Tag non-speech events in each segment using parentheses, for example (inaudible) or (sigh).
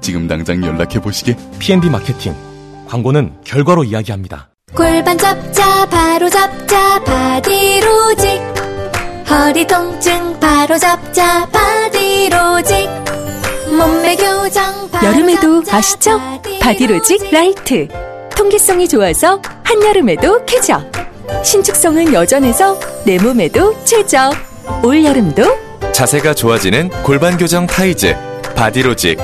지금 당장 연락해 보시게. PNB 마케팅. 광고는 결과로 이야기합니다. 골반 잡자 바로 잡자 바디로직 허리 통증 바로 잡자 바디로직 몸매 교정 바로 여름에도 잡자, 아시죠? 바디로직 라이트 통기성이 좋아서 한여름에도 쾌적 신축성은 여전해서 내 몸에도 최적 올여름도 자세가 좋아지는 골반 교정 타이즈 바디로직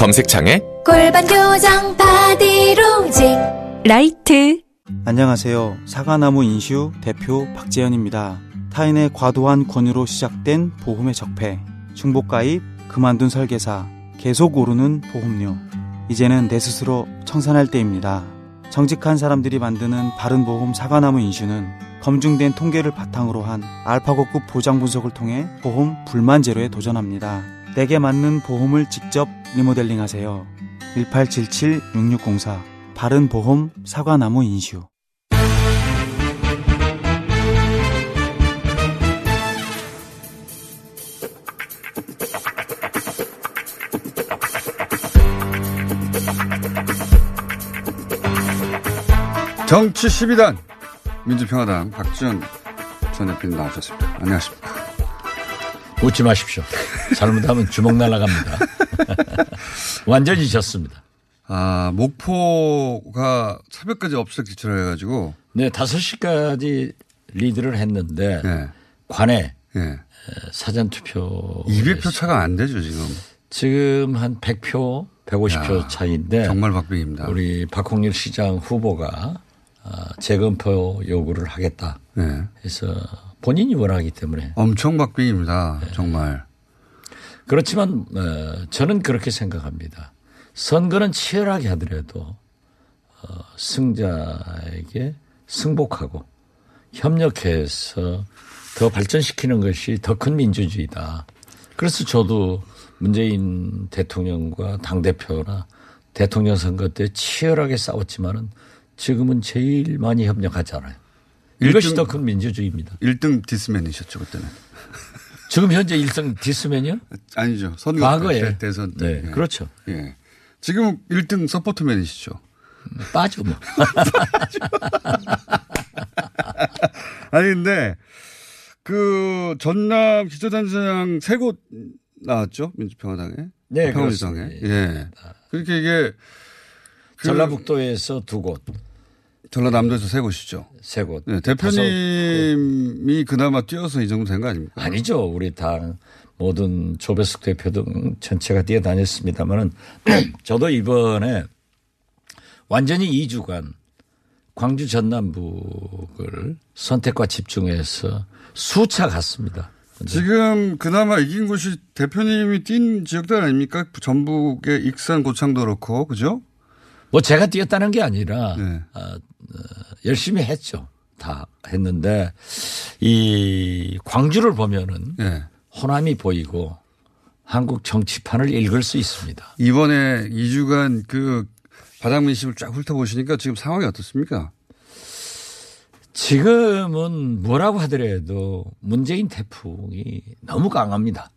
검색창에 골반 교정 바디로직 라이트 안녕하세요. 사과나무 인슈 대표 박재현입니다. 타인의 과도한 권유로 시작된 보험의 적폐, 중복가입, 그만둔 설계사, 계속 오르는 보험료. 이제는 내 스스로 청산할 때입니다. 정직한 사람들이 만드는 바른보험 사과나무 인슈는 검증된 통계를 바탕으로 한 알파고급 보장 분석을 통해 보험 불만 제로에 도전합니다. 내게 맞는 보험을 직접 리모델링 하세요. 1877-6604 바른보험 사과나무 인슈 정치 12단 민주평화당 박지원 전 대표님 나오셨습니다. 안녕하십니까. 웃지 마십시오. 잘못하면 주먹 날아갑니다. (laughs) 완전히 졌습니다. 아, 목포가 새벽까지 업적 기초를 해가지고. 네, 5시까지 리드를 했는데 예. 관에 예. 사전 투표 200표 차가 안 되죠, 지금. 지금 한 100표, 150표 야, 차이인데 정말 박빙입니다. 우리 박홍일 시장 후보가 아, 재검표 요구를 하겠다. 예. 해서 본인이 원하기 때문에 엄청 박빙입니다. 네. 정말. 그렇지만 어, 저는 그렇게 생각합니다. 선거는 치열하게 하더라도 어, 승자에게 승복하고 협력해서 더 발전시키는 것이 더 큰 민주주의다. 그래서 저도 문재인 대통령과 당대표나 대통령 선거 때 치열하게 싸웠지만은 지금은 제일 많이 협력하잖아요. 이것이 더 큰 민주주의입니다. 1등 디스맨이셨죠, 그때는. (laughs) 지금 현재 일등 디스맨이요? 아니죠. 선거 과거에. 때, 대선 때. 네, 예. 그렇죠. 예. 지금 1등 서포트맨이시죠. 빠져 뭐. (laughs) 아니 근데 그 전남 기초단체장 세 곳 나왔죠 민주평화당에 네, 평화당에. 예 그렇게 이게 그 전라북도에서 두 곳, 전라남도에서 세 곳이죠 세 곳. 네, 대표님이 그나마 뛰어서 이 정도 된 거 아닙니까 아니죠. 우리 당 모든 조배숙 대표 등 전체가 뛰어다녔습니다만은 (clears throat) 저도 이번에 완전히 2주간 광주 전남북을 선택과 집중해서 수차 갔습니다. 지금 그나마 이긴 곳이 대표님이 뛴 지역들 아닙니까 전북의 익산 고창도 그렇고 그죠 뭐 제가 뛰었다는 게 아니라 네. 어, 어, 열심히 했죠. 다 했는데 이 광주를 보면은 예 호남이 보이고 한국 정치판을 읽을 수 있습니다. 이번에 2주간 그 바닥 민심을 쫙 훑어보시니까 지금 상황이 어떻습니까? 지금은 뭐라고 하더라도 문재인 태풍이 너무 강합니다.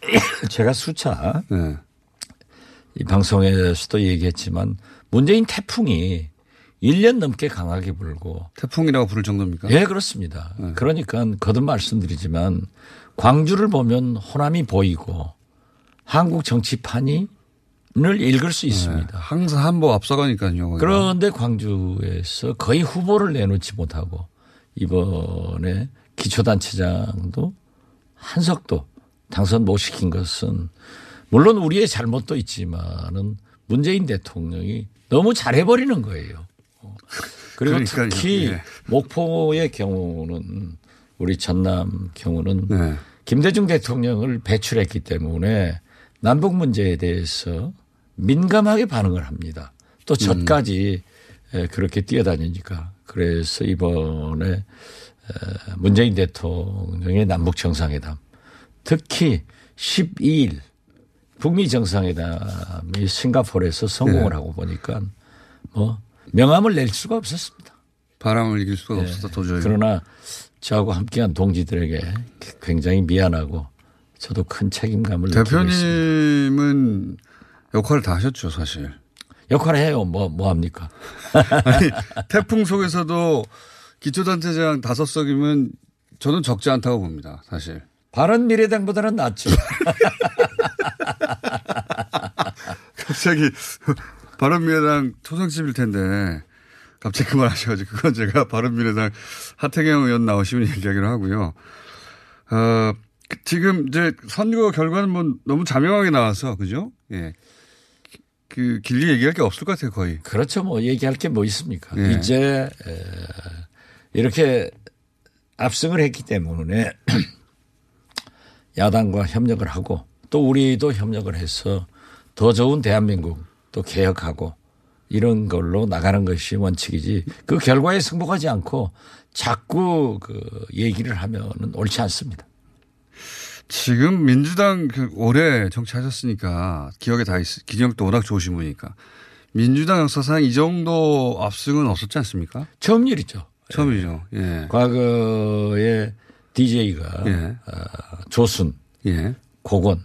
(coughs) 제가 수차 네. 이 방송에서도 얘기했지만 문재인 태풍이 1년 넘게 강하게 불고 태풍이라고 부를 정도입니까? 예, 그렇습니다. 그러니까 거듭 말씀드리지만 광주를 보면 호남이 보이고 한국 정치판이 를 읽을 수 있습니다. 항상 한 번 앞서가니까요. 그런데 광주에서 거의 후보를 내놓지 못하고 이번에 기초단체장도 한석도 당선 못 시킨 것은 물론 우리의 잘못도 있지만은 문재인 대통령이 너무 잘해버리는 거예요. 그리고 그러니까요. 특히 예. 목포의 경우는 우리 전남 경우는 네. 김대중 대통령을 배출했기 때문에 남북 문제에 대해서 민감하게 반응을 합니다. 또 저까지 에, 그렇게 뛰어다니니까 그래서 이번에 에, 문재인 대통령의 남북 정상회담 특히 12일 북미 정상회담이 싱가포르에서 성공을 네. 하고 보니까 뭐 명함을 낼 수가 없었습니다. 바람을 이길 수가 없어서 도저히. 그러나 저하고 함께한 동지들에게 굉장히 미안하고 저도 큰 책임감을 느끼고 있습니다. 대표님은 역할을 다 하셨죠, 사실. 역할을 해요. 뭐, 뭐 합니까? (laughs) 아니, 태풍 속에서도 기초단체장 다섯 석이면 저는 적지 않다고 봅니다, 사실. 바른 미래당보다는 낫죠. (laughs) 갑자기 바른 미래당 초상집일 텐데 갑자기 그만하셔가지고 그건 제가 바른 미래당 하태경 의원 나오시면 얘기하기로 하고요. 어, 그 지금 이제 선거 결과는 뭐 너무 자명하게 나와서 그죠? 예. 그 길게 얘기할 게 없을 것 같아요 거의. 그렇죠. 뭐 얘기할 게 뭐 있습니까? 예. 이제 에, 이렇게 압승을 했기 때문에 야당과 협력을 하고 또 우리도 협력을 해서 더 좋은 대한민국 또 개혁하고 이런 걸로 나가는 것이 원칙이지 그 결과에 승복하지 않고 자꾸 그 얘기를 하면은 옳지 않습니다. 지금 민주당 그 오래 정치하셨으니까 기억에 다 있, 기억도 워낙 좋으신 분이니까 민주당 역사상 이 정도 압승은 없었지 않습니까? 처음 일이죠. 처음이죠. 예. 과거에 DJ가 예. 조순, 예. 고건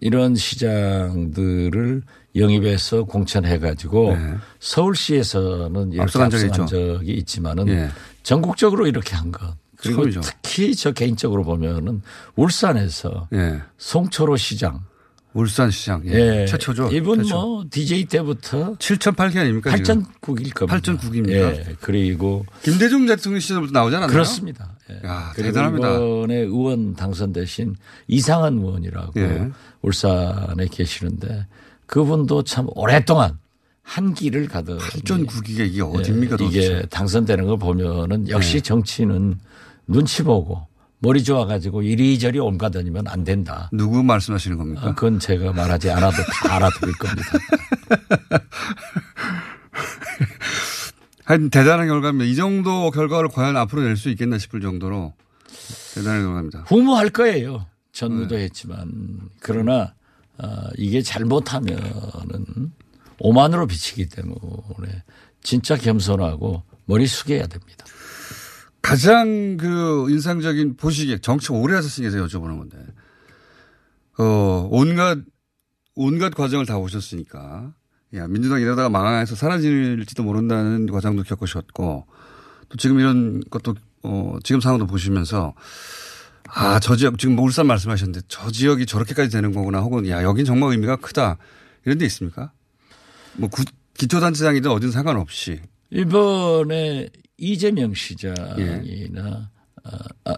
이런 시장들을 영입해서 공천해 가지고 네. 서울시에서는 이렇게 압승한 적이 있죠. 적이 있지만은 예. 전국적으로 이렇게 한 것. 그리고 처음이죠. 특히 저 개인적으로 보면은 울산에서 예. 송초로 시장. 울산시장. 예. 예. 최초죠. 이분 최초. 뭐 DJ 때부터 7.8기 아닙니까? 지금? 8.9일 겁니다. 8.9 입니까? 예. 그리고 김대중 대통령 시절부터 나오지 않았나요? 그렇습니다. 예. 야, 대단합니다. 이번에 의원 당선되신 이상한 의원이라고 예. 울산에 계시는데 그분도 참 오랫동안 한 길을 가더 8.9기가 이게 어딥니까? 예, 이게 도대체? 당선되는 걸 보면은 역시 네. 정치는 눈치 보고 머리 좋아가지고 이리저리 옮가다니면 안 된다. 누구 말씀하시는 겁니까? 아, 그건 제가 말하지 않아도 다 알아들을 겁니다. (laughs) 하여튼 대단한 결과입니다. 이 정도 결과를 과연 앞으로 낼 수 있겠나 싶을 정도로 대단한 결과입니다. 후무할 거예요. 전무도 네. 했지만 그러나 어, 이게 잘못하면은 오만으로 비치기 때문에 진짜 겸손하고 머리 숙여야 됩니다. 가장 그 인상적인 보시기에 정치 오래 하셨으니까 제가 여쭤보는 건데, 어, 온갖, 온갖 과정을 다 보셨으니까, 야, 민주당 이러다가 망해서 사라질지도 모른다는 과정도 겪으셨고, 또 지금 이런 것도, 어, 지금 상황도 보시면서, 아, 저 지역, 지금 뭐 울산 말씀하셨는데, 저 지역이 저렇게까지 되는 거구나, 혹은, 야, 여긴 정말 의미가 크다. 이런 데 있습니까? 뭐, 구, 기초단체장이든 어딘 상관없이. 이번에 이재명 시장이나 어, 아,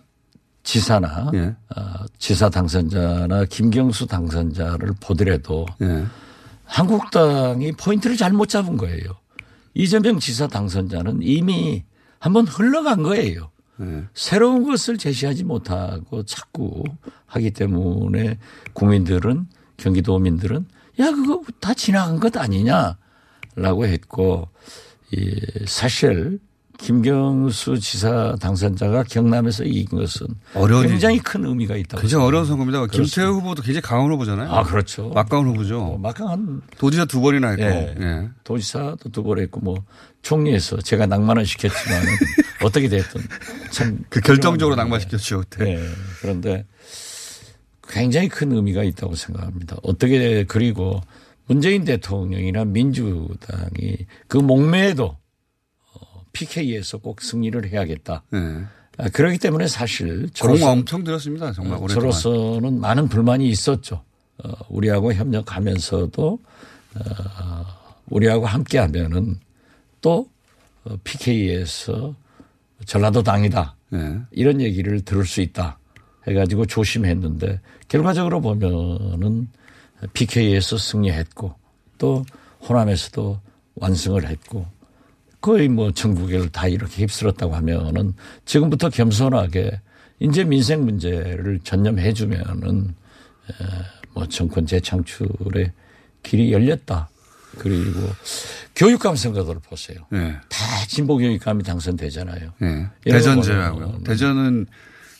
지사나 예. 어, 지사 당선자나 김경수 당선자를 보더라도 예. 한국당이 포인트를 잘못 잡은 거예요. 이재명 지사 당선자는 이미 한번 흘러간 거예요. 예. 새로운 것을 제시하지 못하고 자꾸 하기 때문에 국민들은 경기도민들은 야 그거 다 지나간 것 아니냐라고 했고 이 사실 김경수 지사 당선자가 경남에서 이긴 것은 어려운 굉장히 큰 의미가 있다고. 굉장히 어려운 선거입니다. 그렇습니다. 김태우 후보도 굉장히 강한 후보잖아요. 아 그렇죠. 막강한 후보죠. 뭐 막강한 도지사 두 번이나 했고. 예. 예. 도지사도 두 번 했고 뭐 총리에서 제가 낭만을 시켰지만 (laughs) 어떻게 됐든 참 그 결정적으로 낭만시켰죠, 그때. 네. 그런데 굉장히 큰 의미가 있다고 생각합니다. 어떻게 그리고 문재인 대통령이나 민주당이 그 목매에도 어, PK에서 꼭 승리를 해야겠다. 예. 아, 그렇기 때문에 사실 공 저로서, 엄청 들었습니다. 정말 오랫동안. 저로서는 많은 불만이 있었죠. 어, 우리하고 협력하면서도 어, 우리하고 함께하면은 또 어, PK에서 전라도 당이다. 예. 이런 얘기를 들을 수 있다 해가지고 조심했는데 결과적으로 보면은 PK에서 승리했고 또 호남에서도 완승을 했고 거의 뭐 전국을 다 이렇게 휩쓸었다고 하면은 지금부터 겸손하게 이제 민생 문제를 전념해 주면은 에, 뭐 정권 재창출에 길이 열렸다. 그리고 교육감 선거도를 보세요. 예. 다 진보 교육감이 당선되잖아요. 예. 이런 대전 거 제외하고요. 대전은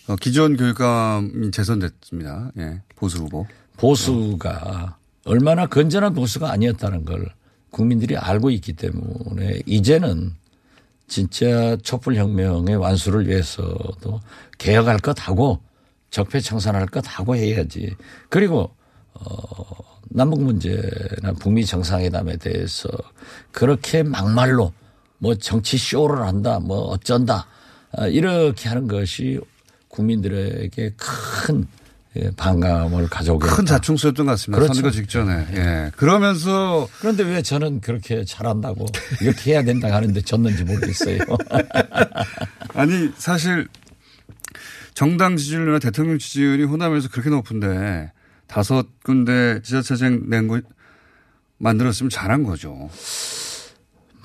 어, 기존 교육감이 재선됐습니다. 예. 보수 후보. 보수가 얼마나 건전한 보수가 아니었다는 걸 국민들이 알고 있기 때문에 이제는 진짜 촛불혁명의 완수를 위해서도 개혁할 것 하고 적폐청산할 것 하고 해야지. 그리고 어 남북 문제나 북미 정상회담에 대해서 그렇게 막말로 뭐 정치 쇼를 한다 뭐 어쩐다 아, 이렇게 하는 것이 국민들에게 큰 예, 반감을 가져오겠다. 큰 자충수였던 것 같습니다. 그렇죠. 선거 직전에. 예. 그러면서 그런데 왜 저는 그렇게 잘한다고 이렇게 해야 된다 하는데 졌는지 모르겠어요. (laughs) 아니 사실 정당 지지율이나 대통령 지지율이 호남에서 그렇게 높은데 다섯 군데 지자체장 낸거 만들었으면 잘한 거죠.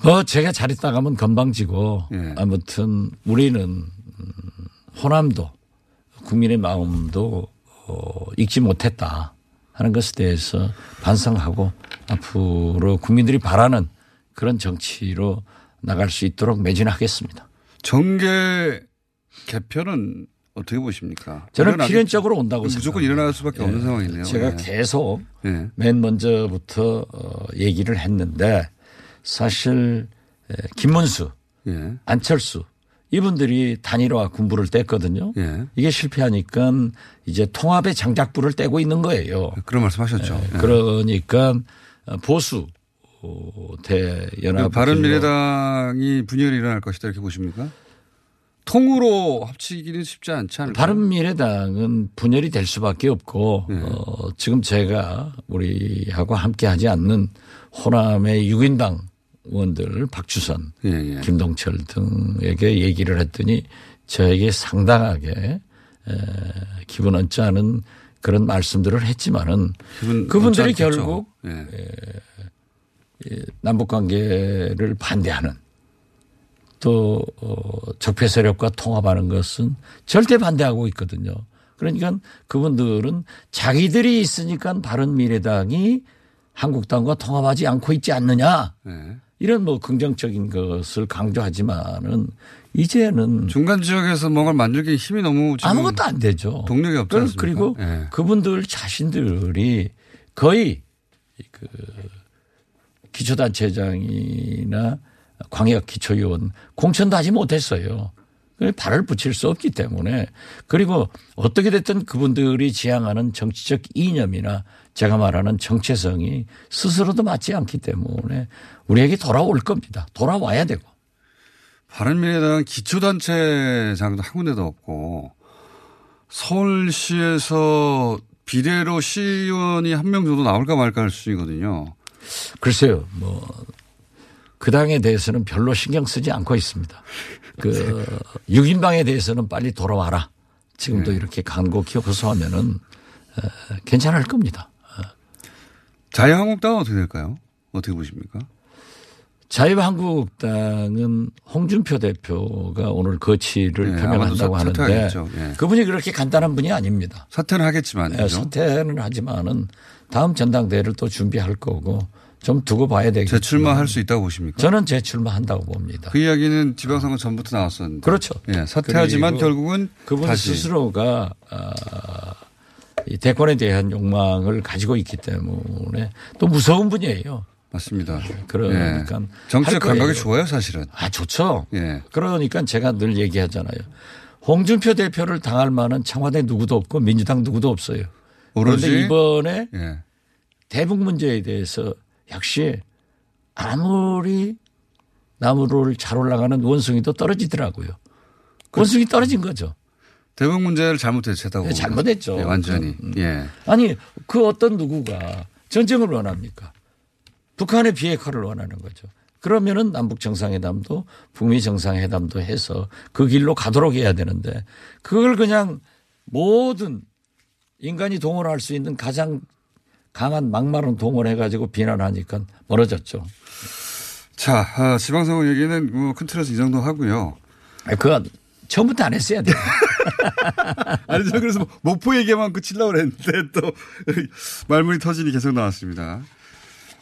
뭐 제가 잘했다 가면 건방지고 예. 아무튼 우리는 음, 호남도 국민의 마음도 어, 읽지 못했다 하는 것에 대해서 반성하고 앞으로 국민들이 바라는 그런 정치로 나갈 수 있도록 매진하겠습니다. 정계 개편은 어떻게 보십니까? 저는. 필연적으로 온다고 무조건 생각합니다. 일어날 수밖에 없는 예. 상황이네요. 제가 예. 계속 예. 맨 먼저부터 어, 얘기를 했는데 사실 에, 김문수, 예. 안철수 이분들이 단일화 군부를 뗐거든요. 예. 이게 실패하니까 이제 통합의 장작불을 떼고 있는 거예요. 그런 말씀 하셨죠. 예. 그러니까 보수 어, 대연합 바른미래당이 분열이 일어날 것이다 이렇게 보십니까? 통으로 합치기는 쉽지 않지 않을까요? 바른미래당은 분열이 될 수밖에 없고 네. 어, 지금 제가 우리하고 함께하지 않는 호남의 6인당 의원들 박주선, 예, 예. 김동철 등에게 얘기를 했더니 저에게 상당하게 에, 기분 언짢지 않은 그런 말씀들을 했지만은 그분들이. 결국 예. 남북 관계를 반대하는 또 어, 적폐 세력과 통합하는 것은 절대 반대하고 있거든요. 그러니까 그분들은 자기들이 있으니까 바른 미래당이 한국당과 통합하지 않고 있지 않느냐 예. 이런 뭐 긍정적인 것을 강조하지만은 이제는 중간 지역에서 뭔가를 만들기 힘이 너무 아무것도 안 되죠. 동력이 없지 않습니까? 그리고 예. 그분들 자신들이 거의 그 기초단체장이나 광역 기초위원 공천도 하지 못했어요. 발을 붙일 수 없기 때문에 그리고 어떻게 됐든 그분들이 지향하는 정치적 이념이나 제가 말하는 정체성이 스스로도 맞지 않기 때문에 우리에게 돌아올 겁니다. 돌아와야 되고. 바른미래당 기초단체장도 한 군데도 없고 서울시에서 비례로 시의원이 한 명 정도 나올까 말까 할 수준이거든요. 글쎄요, 뭐, 그 당에 대해서는 별로 신경 쓰지 않고 있습니다. 그, (laughs) 6인방에 대해서는 빨리 돌아와라. 지금도 네. 이렇게 간곡히 호소하면은, 어, 괜찮을 겁니다. 자유한국당은 어떻게 될까요? 어떻게 보십니까? 자유한국당은 홍준표 대표가 오늘 거취를 네, 표명한다고 하는데. 예. 그분이 그렇게 간단한 분이 아닙니다. 사퇴는 하겠지만. 예, 사퇴는 하지만은 다음 전당대회를 또 준비할 거고 좀 두고 봐야 되겠죠. 재출마할 수 있다고 보십니까? 저는 재출마한다고 봅니다. 그 이야기는 지방선거 전부터 나왔었는데. 그렇죠. 예, 사퇴하지만 결국은 그분 다시 스스로가 아, 이 대권에 대한 욕망을 가지고 있기 때문에 또 무서운 분이에요. 맞습니다. 그러니까 예. 정치적. 감각이 좋아요, 사실은. 아 좋죠. 예. 그러니까 제가 늘 얘기하잖아요. 홍준표 대표를 당할 만한 청와대 누구도 없고 민주당 누구도 없어요. 오로지 그런데 이번에 예. 대북 문제에 대해서 역시 아무리 나무를 잘 올라가는 원숭이도 떨어지더라고요. 원숭이 떨어진 거죠. 대북 문제를 잘못했다고. 예, 잘못했죠. 예, 완전히. 음, 음. 예. 아니 그 어떤 누구가 전쟁을 원합니까? 북한의 비핵화를 원하는 거죠. 그러면은 남북 정상회담도 북미 정상회담도 해서 그 길로 가도록 해야 되는데 그걸 그냥 모든 인간이 동원할 수 있는 가장 강한 막말은 동원해 가지고 비난하니까 멀어졌죠. 자, 아, 지방선거 얘기는 뭐 큰 틀에서 이 정도 하고요. 아, 그건 처음부터 안 했어야 돼요. (laughs) 아니, 저 그래서 뭐 목포 얘기만 그치려고 그랬는데 또 (laughs) 말문이 터지니 계속 나왔습니다.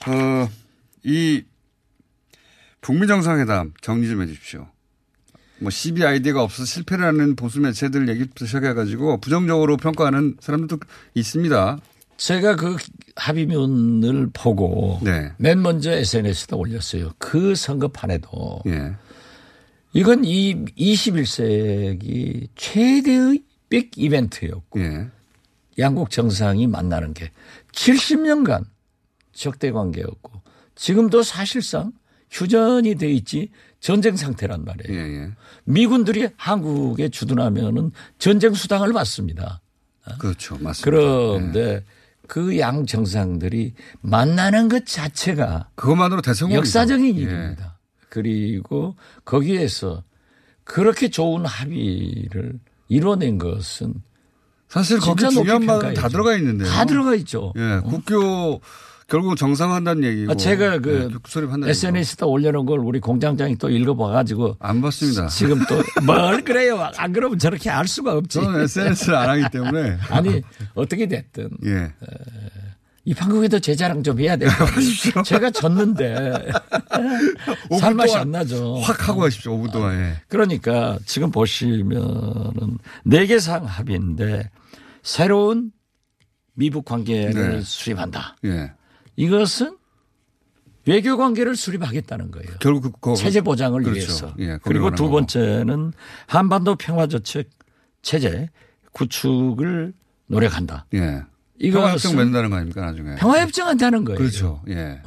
어, 이 북미 정상회담 정리 좀 해 주십시오. 뭐 CBID가 없어서 실패라는 보수 매체들 얘기부터 시작해가지고 부정적으로 평가하는 사람들도 있습니다. 제가 그 합의문을 보고 네. 맨 먼저 SNS에다 올렸어요. 그 선거판에도 예. 이건 이 21세기 최대의 빅 이벤트였고 예. 양국 정상이 만나는 게 70년간 적대 관계였고 지금도 사실상 휴전이 돼 있지 전쟁 상태란 말이에요. 예, 예. 미군들이 한국에 주둔하면은 전쟁 수당을 받습니다. 그렇죠. 맞습니다. 그런데 그양 정상들이 만나는 것 자체가 그것만으로 대성공 역사적인 예. 일입니다. 그리고 거기에서 그렇게 좋은 합의를 이뤄낸 것은 사실 거기 중요한 말은 다. 들어가 있는데요. 다 들어가 있죠. 예, 국교 결국 정상화한다는 얘기고. 아, 제가 그 예, 수립한다는 SNS에다 올려놓은 걸 우리 공장장이 또 읽어봐가지고 안 봤습니다. 지금 또 (laughs) 뭘 그래요? 안 그러면 저렇게 알 수가 없지. 저는 SNS를 안 하기 때문에. (laughs) 아니 어떻게 됐든 예. 이 방송에도 제 자랑 좀 해야 돼요. 제가 졌는데 살맛이 안 나죠. 확 하고 가십시오. 5분 동안. 예. 그러니까 지금 보시면은 네개상 합의인데 새로운 미북 관계를 네. 수립한다. 예. 이것은 외교 관계를 수립하겠다는 거예요. 결국 그, 그 체제 보장을 그렇죠. 위해서. 예, 그리고 두. 번째는 한반도 평화저책 체제 구축을 노력한다. 예. 이것은 평화협정 맺는다는 거 아닙니까 나중에. 평화협정 한다는 거예요. 그렇죠. 예.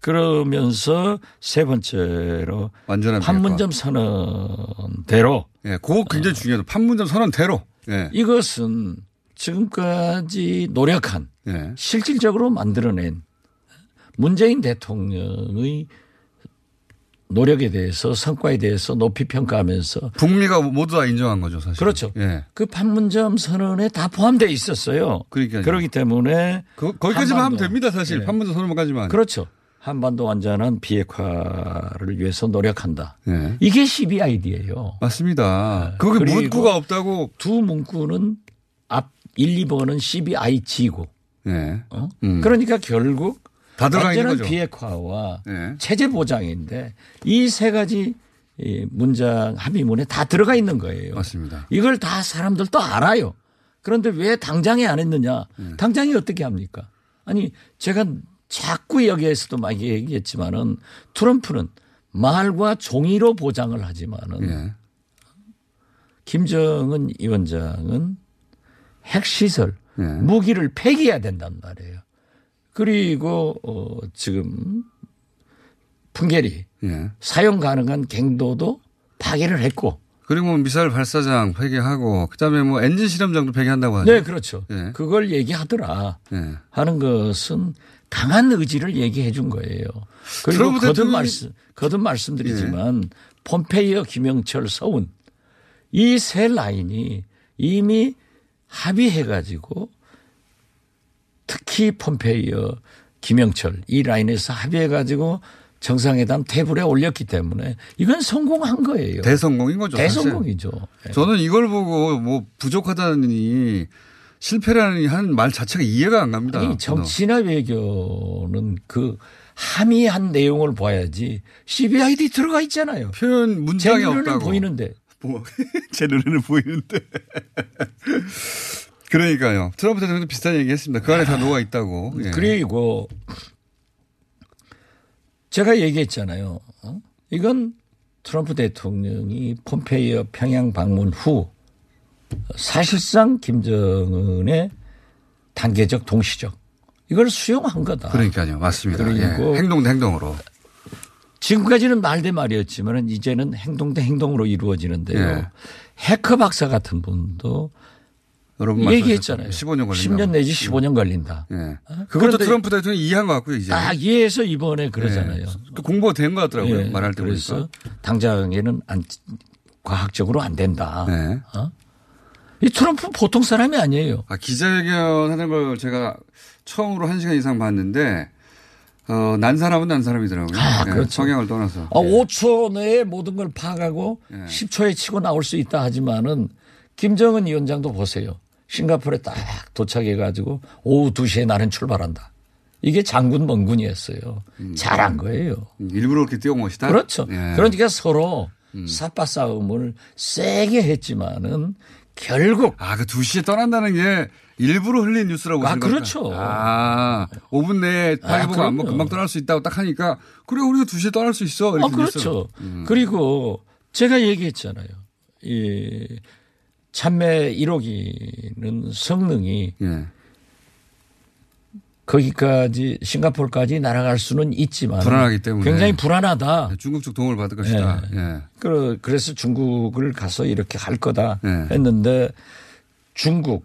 그러면서 세 번째로 완전한 판문점 선언대로 예. 그거 굉장히 중요해요. 판문점 선언대로. 예. 이것은 지금까지 노력한 예. 실질적으로 만들어낸 문재인 대통령의 노력에 대해서 성과에 대해서 높이 평가하면서 북미가 모두 다 인정한 거죠, 사실. 그렇죠. 예. 그 판문점 선언에 다 포함되어 있었어요. 그러니까요. 그렇기 때문에 그, 거기까지만 하면. 됩니다, 사실. 예. 판문점 선언까지만. 그렇죠. 한반도 완전한 비핵화를 위해서 노력한다. 예. 이게 CBID예요. 맞습니다. 거기 그리고 문구가 없다고. 두 문구는 앞 1, 2번은 CBIG고. 예. 어? 음. 그러니까 결국 완전한. 비핵화와 예. 체제 보장인데 이 세 가지 이 문장 합의문에 다 들어가 있는 거예요. 맞습니다. 이걸 다 사람들도 알아요. 그런데 왜 당장에 안 했느냐? 예. 당장이 어떻게 합니까? 아니 제가 자꾸 여기에서도 많이 얘기했지만은 트럼프는 말과 종이로 보장을 하지만은 예. 김정은 위원장은 핵시설 예. 무기를 폐기해야 된단 말이에요. 그리고 어 지금 풍계리 예. 사용 가능한 갱도도 파괴를 했고 그리고 뭐 미사일 발사장 폐기하고 그다음에 뭐 엔진 실험장도 폐기한다고 하죠. 네 그렇죠. 예. 그걸 얘기하더라 예. 하는 것은 강한 의지를 얘기해 준 거예요. 그리고 거듭 말씀 거듭 말씀드리지만 폼페이어 김영철 서훈 이세 라인이 이미 합의해 가지고 특히 폼페이어 김영철 이 라인에서 합의해 가지고 정상회담 테이블에 올렸기 때문에 이건 성공한 거예요. 대성공인 거죠. 사실. 대성공이죠. 예. 저는 이걸 보고 뭐 부족하다니 실패라는 한 말 자체가 이해가 안 갑니다. 아니, 정치나 외교는 그 함의한 내용을 봐야지 CBID 들어가 있잖아요. 표현 제 문장이 눈에는 없다고. 보이는데. 뭐, (laughs) 제 눈에는 보이는데. 그러니까요. 트럼프 대통령도 비슷한 얘기 했습니다. 그 안에 다 녹아 있다고. 예. 그리고 제가 얘기했잖아요. 어? 이건 트럼프 대통령이 폼페이어 평양 방문 후 사실상 김정은의 단계적 동시적 이걸 수용한 거다. 그러니까요. 맞습니다. 그리고 예. 행동 대 행동으로. 지금까지는 말 대 말이었지만 이제는 행동 대 행동으로 이루어지는데요. 예. 해커 박사 같은 분도 여러분 얘기했잖아요. 15년 걸린다. 10년 내지 15년 걸린다. 예. 어? 그것도 트럼프 대통령이 이해한 것 같고요, 이제. 딱 이해해서 이번에 그러잖아요. 그 공부가 된 것 같더라고요. 예, 말할 때 그래서 보니까. 당장에는 안, 과학적으로 안 된다. 네. 이 트럼프 보통 사람이 아니에요. 아, 기자회견 하는 걸 제가 처음으로 한 시간 이상 봤는데, 어, 난 사람은 난 사람이더라고요. 아, 예, 그렇죠. 성향을 떠나서. 아, 5초 내에 모든 걸 파악하고 예. 10초에 치고 나올 수 있다 하지만은 김정은 위원장도 보세요. 싱가포르에 딱 도착해가지고 오후 2시에 나는 출발한다. 이게 장군 멍군이었어요. 잘한 거예요. 음, 일부러 그렇게 띄운 것이다. 그렇죠. 예. 그러니까 서로 사파 싸움을 세게 했지만은 결국 아, 그 2시에 떠난다는 게 일부러 흘린 뉴스라고 아? 그렇죠. 아, 5분 내에 파리 보고 안. 금방 떠날 수 있다고 딱 하니까 그래 우리가 2시에 떠날 수 있어. 이렇게 아, 그렇죠. 그리고 제가 얘기했잖아요. 이 참매 1호기는 성능이 예. 거기까지 싱가포르까지 날아갈 수는 있지만 불안하기 때문에. 굉장히 불안하다. 중국 쪽 도움을 받을 것이다. 예. 그러- 그래서 중국을 가서 이렇게 할 거다 네. 했는데 중국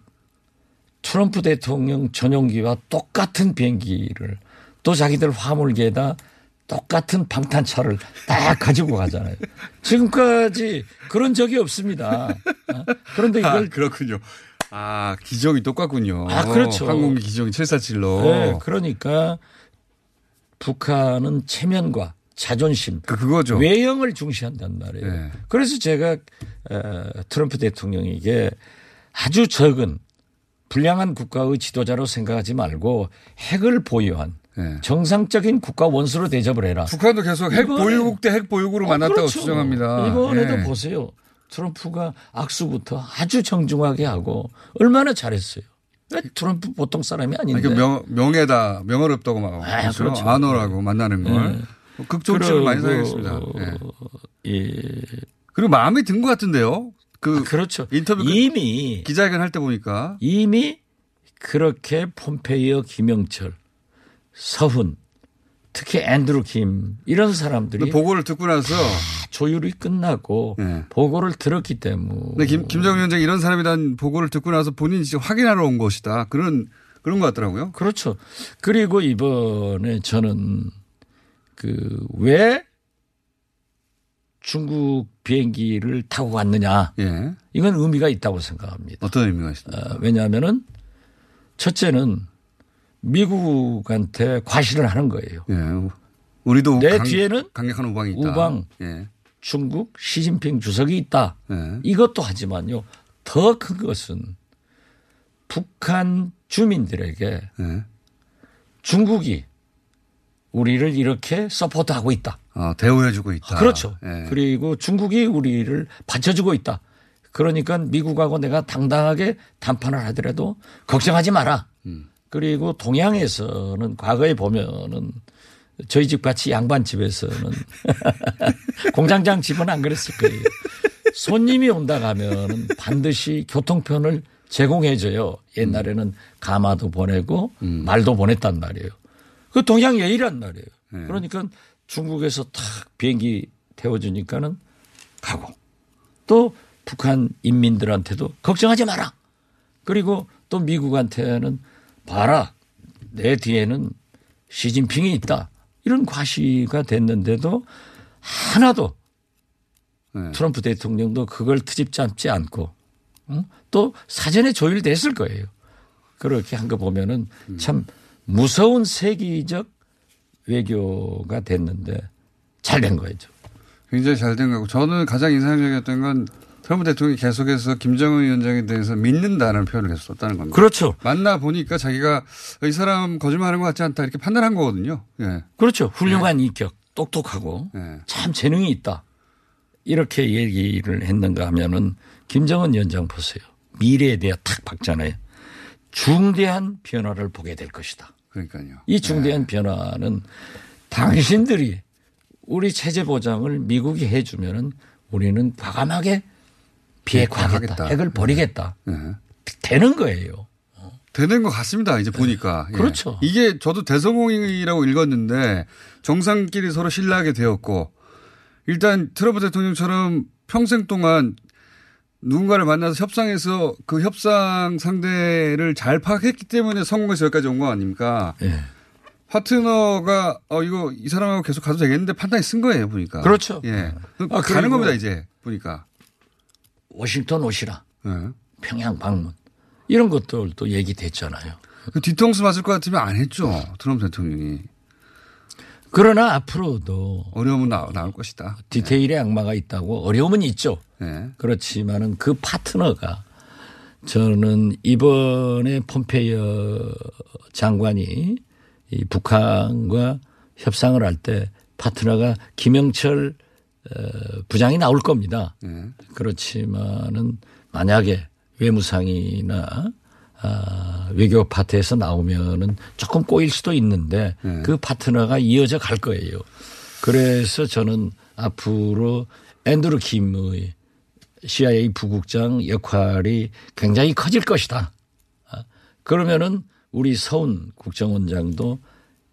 트럼프 대통령 전용기와 똑같은 비행기를 또 자기들 화물기에다 똑같은 방탄차를 딱 (laughs) 가지고 가잖아요. 지금까지 그런 적이 없습니다. 어? 그런데 아, 이걸 그렇군요. 아, 기종이 똑같군요. 아, 그렇죠. 항공기 기종이 747로. 네, 그러니까 북한은 체면과 자존심, 그, 그거죠. 외형을 중시한단 말이에요. 네. 그래서 제가 어, 트럼프 대통령에게 아주 적은 불량한 국가의 지도자로 생각하지 말고 핵을 보유한 네. 정상적인 국가 원수로 대접을 해라. 북한도 계속 핵 이번에- 보유국 대 핵 보유국으로 어, 만났다고 그렇죠. 주장합니다. 이번에도 예. 보세요. 트럼프가 악수부터 아주 정중하게 하고 얼마나 잘했어요. 왜 트럼프 보통 사람이 아닌데. 아니, 그 명, 명예다, 명예롭다고 막. 아, 그렇죠? 안어라고 만나는 걸. 극적으로 많이 사용했습니다. 예. 예. 그리고 마음에 든 것 같은데요. 그 아, 그렇죠. 인터뷰 끝- 이미 기자회견 할 때 보니까 이미 그렇게 폼페이어, 김영철, 서훈, 특히 앤드루 김 이런 사람들이 보고를 듣고 나서 조율이 끝나고 네. 보고를 들었기 때문에 김, 김정은 위원장이 이런 사람이란 보고를 듣고 나서 본인이 진짜 확인하러 온 것이다. 그런 그런 것 같더라고요. 그렇죠. 그리고 이번에 저는 그 왜 중국 비행기를 타고 갔느냐 예. 이건 의미가 있다고 생각합니다. 어떤 의미가 있습니까? 어, 왜냐하면은 첫째는 미국한테 과시를 하는 거예요. 예. 우리도 내 강, 뒤에는 강력한 우방이 있다. 우방. 예. 중국 시진핑 주석이 있다. 예. 이것도 하지만요. 더 큰 것은 북한 주민들에게 예. 중국이 우리를 이렇게 서포트하고 있다. 어, 대우해주고 있다. 그렇죠. 예. 그리고 중국이 우리를 받쳐주고 있다. 그러니까 미국하고 내가 당당하게 담판을 하더라도 걱정하지 마라. 음. 그리고 동양에서는 과거에 보면은 저희 집 같이 양반 집에서는 (laughs) 공장장 집은 안 그랬을 거예요. 손님이 온다 가면은 반드시 교통편을 제공해줘요. 옛날에는 가마도 보내고 음. 말도 보냈단 말이에요. 그 동양 예의란 말이에요. 네. 그러니까 중국에서 탁 비행기 태워주니까는 가고 또 북한 인민들한테도 걱정하지 마라. 그리고 또 미국한테는 봐라 내 뒤에는 시진핑이 있다. 이런 과시가 됐는데도 하나도 네. 트럼프 대통령도 그걸 트집 잡지 않고 응? 또 사전에 조율됐을 거예요. 그렇게 한 거 보면은 참 무서운 세기적 외교가 됐는데 잘 된 거죠. 굉장히 잘 된 거고 저는 가장 인상적이었던 건 트럼프 대통령이 계속해서 김정은 위원장에 대해서 믿는다는 표현을 계속 썼다는 겁니다. 그렇죠. 만나 보니까 자기가 이 사람 거짓말하는 것 같지 않다 이렇게 판단한 거거든요. 예. 그렇죠. 훌륭한 인격, 똑똑하고 예. 참 재능이 있다. 이렇게 얘기를 했는가 하면은 김정은 위원장 보세요. 미래에 대해 탁 박잖아요. 중대한 변화를 보게 될 것이다. 그러니까요. 이 중대한 변화는 당신들이 우리 체제 보장을 미국이 해주면은 우리는 과감하게 비핵화하겠다. 비핵화하겠다. 핵을 버리겠다. 예. 되는 거예요. 되는 것 같습니다. 이제 보니까. 예. 그렇죠. 이게 저도 대성공이라고 읽었는데 정상끼리 서로 신뢰하게 되었고 일단 트럼프 대통령처럼 평생 동안 누군가를 만나서 협상해서 그 협상 상대를 잘 파악했기 때문에 성공해서 여기까지 온 거 아닙니까? 예. 파트너가 어 이거 이 사람하고 계속 가도 되겠는데 판단이 쓴 거예요 보니까. 그렇죠. 예. 아, 가는 겁니다 이제 보니까. 워싱턴 오시라. 예. 평양 방문. 이런 것들도 얘기됐잖아요. 그 뒤통수 맞을 것 같으면 안 했죠 트럼프 대통령이 그러나 앞으로도 어려움은 나, 나올 것이다. 디테일의 악마가 있다고 어려움은 있죠. 예. 그렇지만은 그 파트너가 저는 이번에 폼페이어 장관이 이 북한과 협상을 할 때 파트너가 김영철 어, 부장이 나올 겁니다. 예. 그렇지만은 만약에 외무상이나 아, 외교 파트에서 나오면은 조금 꼬일 수도 있는데 네. 그 파트너가 이어져 갈 거예요. 그래서 저는 앞으로 앤드루 김의 CIA 부국장 역할이 굉장히 커질 것이다. 아, 그러면은 우리 서훈 국정원장도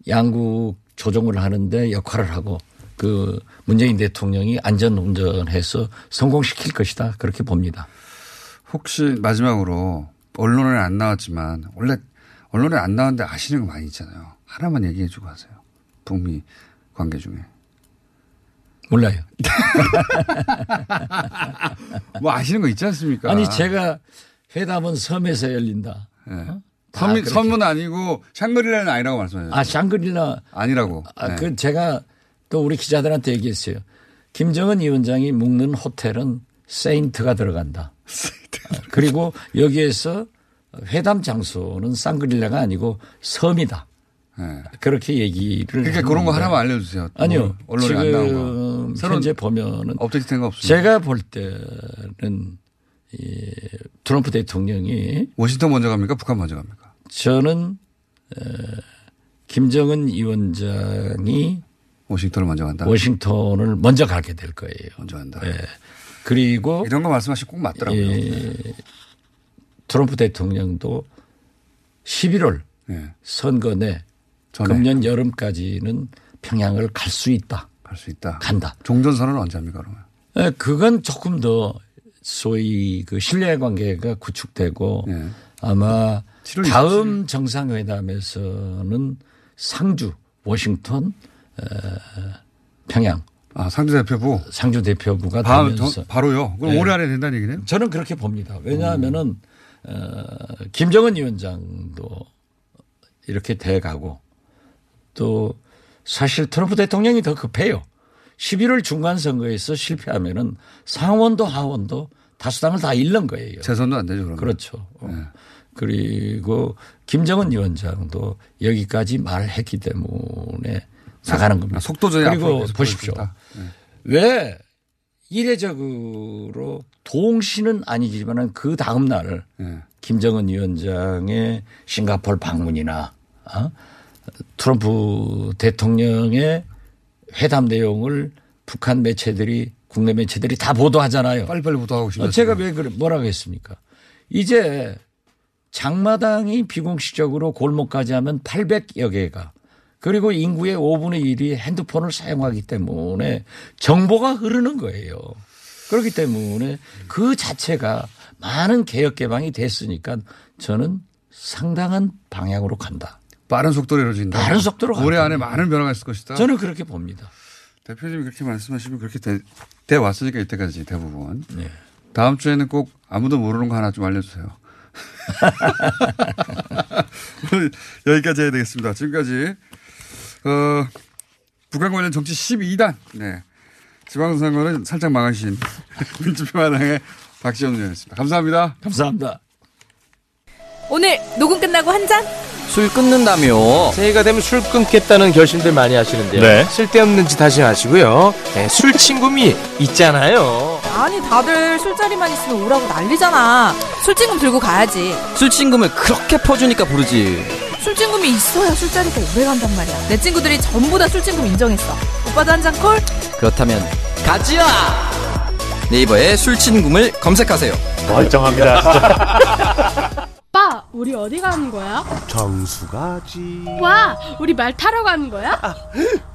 양국 조정을 하는데 역할을 하고 그 문재인 대통령이 안전 운전해서 성공시킬 것이다. 그렇게 봅니다. 혹시 마지막으로 언론에 안 나왔지만 원래 언론에 안 나왔는데 아시는 거 많이 있잖아요. 하나만 얘기해 주고 하세요. 북미 관계 중에. 몰라요. (laughs) 뭐 아시는 거 있지 않습니까? 아니 제가 회담은 섬에서 열린다. 예. 다 선문, 그렇게. 선문 아니고 샹그릴라는 아니라고 말씀하셨죠. 아 샹그릴라 아니라고. 아, 네. 그 제가 또 우리 기자들한테 얘기했어요. 김정은 위원장이 묵는 호텔은 세인트가 들어간다. 아, 그리고 여기에서 회담 장소는 쌍그릴라가 아니고 섬이다. 네. 그렇게 얘기를. 그러니까 그런 거 하나만 알려주세요. 아니요. 언론에 안 나온 거. 현재 보면은 업데이트 된거 없습니다. 제가 볼 때는 이 트럼프 대통령이 워싱턴 먼저 갑니까? 북한 먼저 갑니까? 저는 에, 김정은 위원장이 워싱턴을 먼저 간다. 워싱턴을 먼저 가게 될 거예요. 먼저 간다. 예. 그리고 이런 거 말씀하시고 꼭 맞더라고요. 예, 트럼프 대통령도 11월 예. 선거 내 전에 금년 여름까지는 평양을 갈 수 있다. 갈 수 있다. 간다. 종전선언은 언제 합니까, 그러면? 예, 그건 조금 더 소위 그 신뢰 관계가 구축되고 예. 아마 7월 다음 정상회담에서는 상주, 워싱턴, 에, 평양, 아, 상주 대표부. 상주 대표부가 바, 되면서 저- 바로요. 그럼 네. 올해 안에 된다는 얘기네요? 저는 그렇게 봅니다. 왜냐하면은 어, 김정은 위원장도 이렇게 돼가고 또 사실 트럼프 대통령이 더 급해요. 11월 중간 선거에서 실패하면은 상원도 하원도 다수당을 다 잃는 거예요. 재선도 안 되죠, 그러면. 그렇죠. 어. 네. 그리고 김정은 위원장도 여기까지 말을 했기 때문에 나가는 겁니다. 아, 속도 조절이 앞으로 그리고 보십시오. 네. 왜 이례적으로 동시는 아니지만은 그 다음 날 예. 김정은 위원장의 싱가포르 방문이나 어? 트럼프 대통령의 회담 내용을 북한 매체들이 국내 매체들이 다 보도하잖아요. 빨리빨리 보도하고 싶어요. 어, 제가 왜 그래 뭐라고 했습니까? 이제 장마당이 비공식적으로 골목까지 하면 800여 개가 그리고 인구의 5분의 1이 핸드폰을 사용하기 때문에 정보가 흐르는 거예요. 그렇기 때문에 그 자체가 많은 개혁 개방이 됐으니까 저는 상당한 방향으로 간다. 빠른 속도로 이루어진다. 빠른 속도로 올해 갈 안에. 많은 변화가 있을 것이다. 저는 그렇게 봅니다. 대표님이 그렇게 말씀하시면 그렇게 돼, 돼 왔으니까 이때까지 대부분. 네. 다음 주에는 꼭 아무도 모르는 거 하나 좀 알려주세요. (laughs) (laughs) 여기까지 해야 되겠습니다. 지금까지 어, 북한 관련 정치 12단 네. 지방선거는 살짝 망하신 (laughs) 민주평화당의 박지원 의원이었습니다. 감사합니다. 감사합니다. 오늘 녹음 끝나고 한 잔? 술 끊는다며 새해가 되면 술 끊겠다는 결심들 많이 하시는데요 네. 쓸데없는 짓 하지 마시고요 네, 술 친구미 있잖아요 아니 다들 술자리만 있으면 오라고 난리잖아. 술친금 들고 가야지. 술친금을 그렇게 퍼주니까 부르지 술친금이 있어야 술자리가 오래 간단 말이야. 내 친구들이 전부 다 술친금 인정했어. 오빠도 한 잔 콜? 그렇다면 가지야 네이버에 술친금을 검색하세요 오빠, 우리 어디 가는 거야? 정수 가지 와, 우리 말 타러 가는 거야? (laughs)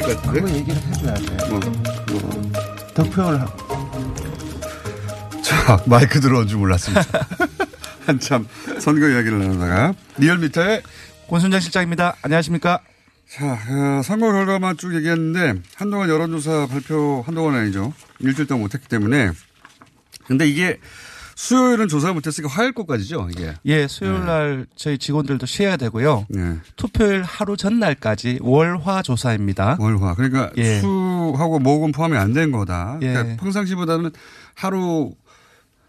될 것 같은데. 한번 얘기를 해줘야 돼. 뭐, 뭐. 하고. 자, 마이크 들어온 줄 몰랐습니다. (laughs) 한참 선거 이야기를 나누다가 리얼미터의 권순정 실장입니다. 안녕하십니까? 자, 그 선거 결과만 쭉 얘기했는데 한동안 여론조사 발표 한동안 아니죠. 일주일 동안 못했기 때문에. 근데 이게 수요일은 조사 못했으니까 화요일 거까지죠, 이게. 예, 수요일 날 저희 직원들도 쉬어야 되고요. 네. 투표일 하루 전날까지 월화 조사입니다. 월화. 그러니까 예. 수하고 모금 포함이 안 된 거다. 예. 그러니까 평상시보다는 하루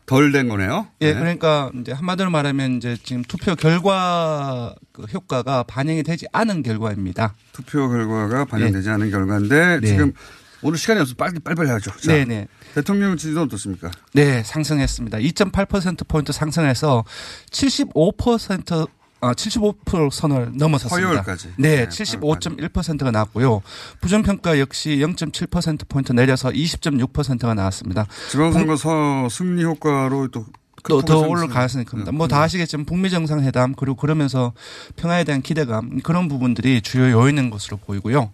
덜 된 거네요. 예, 네. 그러니까 이제 한마디로 말하면 이제 지금 투표 결과 그 효과가 반영이 되지 않은 결과입니다. 투표 결과가 반영되지 않은 결과인데 네. 지금 오늘 시간이 없어 빨리 빨리빨리 하죠. 자, 네네. 대통령 지지도 어떻습니까? 네, 상승했습니다. 2.8%포인트 상승해서 75% 아, 75% 선을 넘어섰습니다. 화요일까지. 네, 네, 75.1%가 나왔고요. 부정평가 역시 0.7%포인트 내려서 20.6%가 나왔습니다. 지방선거 서 승리 효과로 또또큰더 폭으로 올라갈 상승. 가능성입니다. 뭐다 아시겠지만 북미 정상회담 그리고 그러면서 평화에 대한 기대감 그런 부분들이 주요 요인인 것으로 보이고요.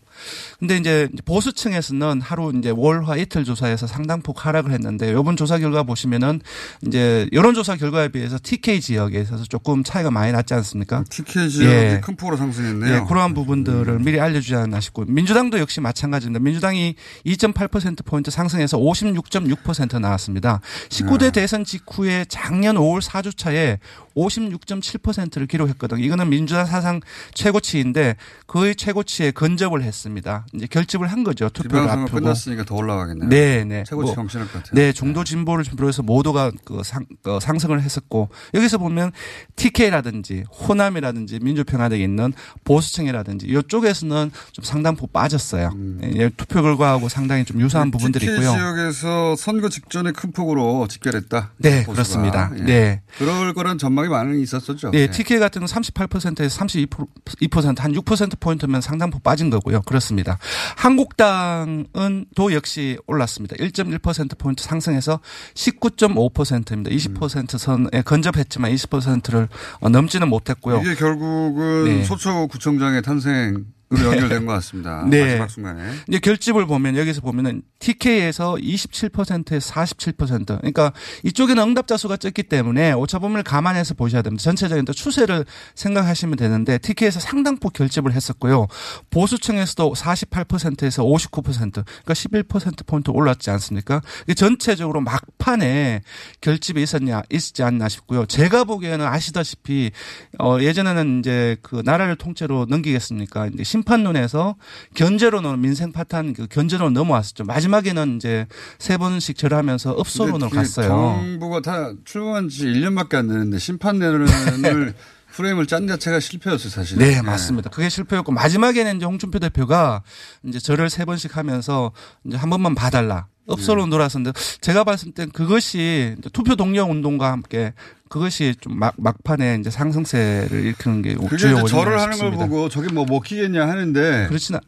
근데 이제 보수층에서는 하루 이제 월화 이틀 조사에서 상당폭 하락을 했는데 이번 조사 결과 보시면은 이제 여론조사 결과에 비해서 TK 지역에 있어서 조금 차이가 많이 났지 않습니까? TK 지역이 예. 큰 폭으로 상승했네요. 예, 그러한 부분들을 미리 알려주지 않나 싶고 민주당도 역시 마찬가지입니다. 민주당이 2.8%포인트 상승해서 56.6% 나왔습니다. 19대 대선 직후에 작년 5월 4주차에 56.7%를 기록했거든요. 이거는 민주당 사상 최고치인데 거의 최고치에 근접을 했습니다. 이제 결집을 한 거죠. 투표를 앞두고. 끝났으니까 더 올라가겠네요. 네, 네. 최고치 뭐, 경신할 것 같아요. 네, 중도 진보를 비롯해서 모두가 그 상, 어, 상승을 했었고 여기서 보면 TK라든지 호남이라든지 민주평화당에 있는 보수층이라든지 이쪽에서는 좀 상당폭 빠졌어요. 예, 투표 결과하고 상당히 좀 유사한 부분들이 있고요. 지역에서 선거 직전에 큰 폭으로 집결했다. 네, 보수가. 그렇습니다. 예. 네. 그럴 거란 전망이 많이 있었었죠. 네, TK 같은 건 38%에서 32%, 2%, 한 6%포인트면 상당폭 빠진 거고요. 그렇습니다. 한국당은 도 역시 올랐습니다. 1.1%포인트 상승해서 19.5%입니다. 20% 선에 근접했지만 20%를 넘지는 못했고요. 이게 결국은 네. 소초구청장의 탄생으로 연결된 것 같습니다. (laughs) 네. 마지막 순간에. 이제 결집을 보면 여기서 보면은 TK에서 27%에서 47% 그러니까 이쪽에는 응답자 수가 적기 때문에 오차범위를 감안해서 보셔야 됩니다. 전체적인 또 추세를 생각하시면 되는데 TK에서 상당폭 결집을 했었고요. 보수층에서도 48%에서 59% 그러니까 11% 포인트 올랐지 않습니까? 전체적으로 막판에 결집이 있었냐 있지 않나 싶고요. 제가 보기에는 아시다시피 어 예전에는 이제 그 나라를 통째로 넘기겠습니까? 이제 심판론에서 견제론으로 민생 파탄 그 견제론 넘어왔었죠. 마지막에는 이제 세 번씩 절하면서 읍소론으로 근데 갔어요. 정부가 다 출범한 지 1년밖에 안 되는데 심판론을 (laughs) 프레임을 짠 자체가 실패였어요, 사실. 네, 맞습니다. 그게 실패였고 마지막에는 이제 홍준표 대표가 이제 절을 세 번씩 하면서 이제 한 번만 봐달라. 읍소로 돌아섰는데 제가 봤을 땐 그것이 투표 동력 운동과 함께 그것이 좀 막, 막판에 이제 상승세를 일으키는 게 주요 원인이라고 절을 하는 걸 싶습니다. 보고 저게 뭐 먹히겠냐 하는데. 그렇지는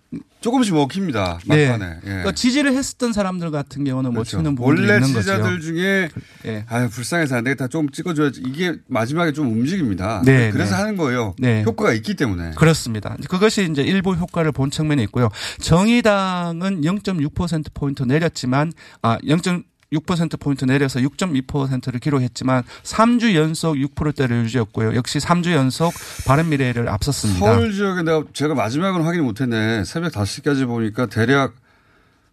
조금씩 먹힙니다. 네. 막판에. 예. 그러니까 지지를 했었던 사람들 같은 경우는 못 그렇죠. 치는 부분이 원래 있는 거죠. 지지자들 중에 예. 아유 불쌍해서 안 되겠다 좀 찍어줘야지 이게 마지막에 좀 움직입니다. 네, 그래서 네. 하는 거예요. 네. 효과가 있기 때문에. 그렇습니다. 그것이 이제 일부 효과를 본 측면이 있고요. 정의당은 0.6% 포인트 내렸지만 아 0.6% 포인트 내려서 6.2%를 기록했지만 3주 연속 6%대를 유지했고요. 역시 3주 연속 바른미래를 앞섰습니다. 서울 지역에 내가 제가 마지막은 확인 못했네. 새벽 5시까지 보니까 대략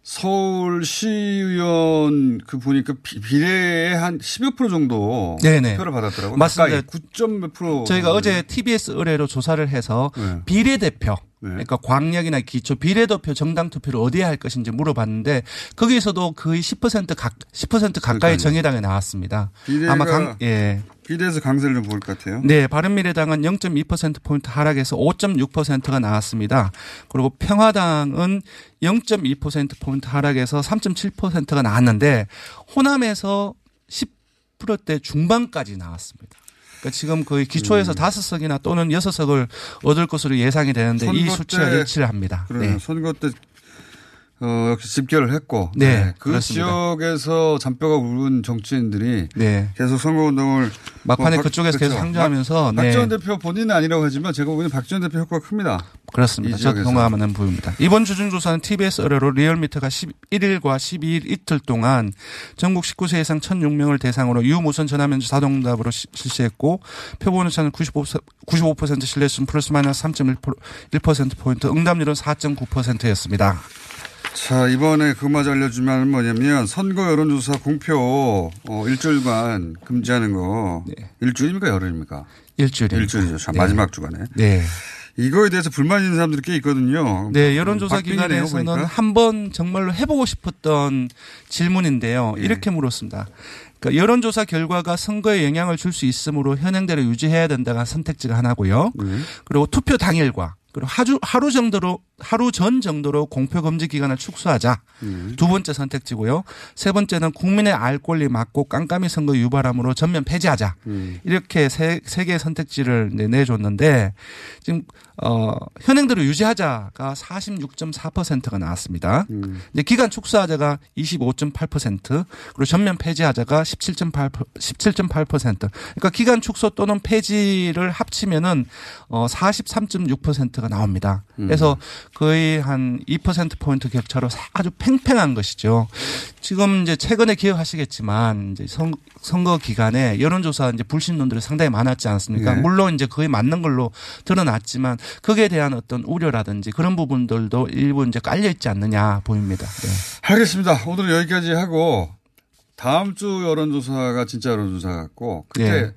서울시의원 그 보니까 비- 비례의 한 10여 프로 정도 네네. 표를 받았더라고요. 맞습니다. 9점 프로. 저희가. 어제 TBS 의뢰로 조사를 해서 네. 비례대표 그러니까 광역이나 기초 비례대표 정당 투표를 어디에 할 것인지 물어봤는데 거기에서도 거의 10% 각, 10% 가까이 그러니까요. 정의당에 나왔습니다. 비례가 아마 강, 예. 비례에서 강세를 좀 보일 것 같아요. 네, 바른미래당은 0.2%포인트 하락해서 5.6%가 나왔습니다. 그리고 평화당은 0.2%포인트 하락해서 3.7%가 나왔는데 호남에서 10%대 중반까지 나왔습니다. 그러니까 지금 거의 기초에서 다섯 석이나 또는 여섯 석을 얻을 것으로 예상이 되는데 이 수치가 때 일치를 합니다. 네. 선거 때 어, 역시 집결을 했고 네, 그 그렇습니다. 지역에서 잔뼈가 굵은 정치인들이 네. 계속 선거운동을 막판에 뭐 박- 그쪽에서 계속 그렇죠. 상주하면서 박- 네. 박지원 대표 본인은 아니라고 하지만 제가 보기에는 박지원 대표 효과가 큽니다. 그렇습니다. 저도 지역에서. 동감하는 부분입니다. 이번 주중조사는 TBS 의뢰로 리얼미터가 11일과 12일 이틀 동안 전국 19세 이상 1,006명을 대상으로 유무선 전화면접 자동답으로 시- 실시했고 표본 오차는 95%, 95% 신뢰수는 플러스 마이너스 3.1%포인트, 응답률은 4.9%였습니다. 자, 이번에 그마저 알려주면 뭐냐면 선거 여론조사 공표 어, 일주일간 금지하는 거 일주일입니까 열흘입니까? 일주일입니다. 일주일이죠. 자, 네. 마지막 주간에. 네. 이거에 대해서 불만 있는 사람들이 꽤 있거든요. 네, 여론조사 기관에서는. 한 번 정말로 해보고 싶었던 질문인데요. 예. 이렇게 물었습니다. 그러니까 여론조사 결과가 선거에 영향을 줄 수 있으므로 현행대로 유지해야 된다가 선택지가 하나고요. 네. 그리고 투표 당일과 그리고 하루, 하루 정도로, 하루 전 정도로 공표 금지 기간을 축소하자. 두 번째 선택지고요. 세 번째는 국민의 알 권리 막고 깜깜이 선거 유발함으로 전면 폐지하자. 이렇게 세, 세 개의 선택지를 내- 내줬는데 지금 어 현행대로 유지하자가 46.4%가 나왔습니다. 이제 기간 축소하자가 25.8% 그리고 전면 폐지하자가 17.8 17.8%. 그러니까 기간 축소 또는 폐지를 합치면은 어 43.6%가 나옵니다. 음. 그래서 거의 한 2% 포인트 격차로 아주 팽팽한 것이죠. 지금 이제 최근에 기억하시겠지만 이제 선, 선거 기간에 여론조사 이제 불신론들이 상당히 많았지 않습니까? 네. 물론 이제 거의 맞는 걸로 드러났지만 거기에 대한 어떤 우려라든지 그런 부분들도 일부 이제 깔려 있지 않느냐 보입니다. 네. 알겠습니다. 오늘은 여기까지 하고 다음 주 여론조사가 진짜 여론조사 같고 그때 네.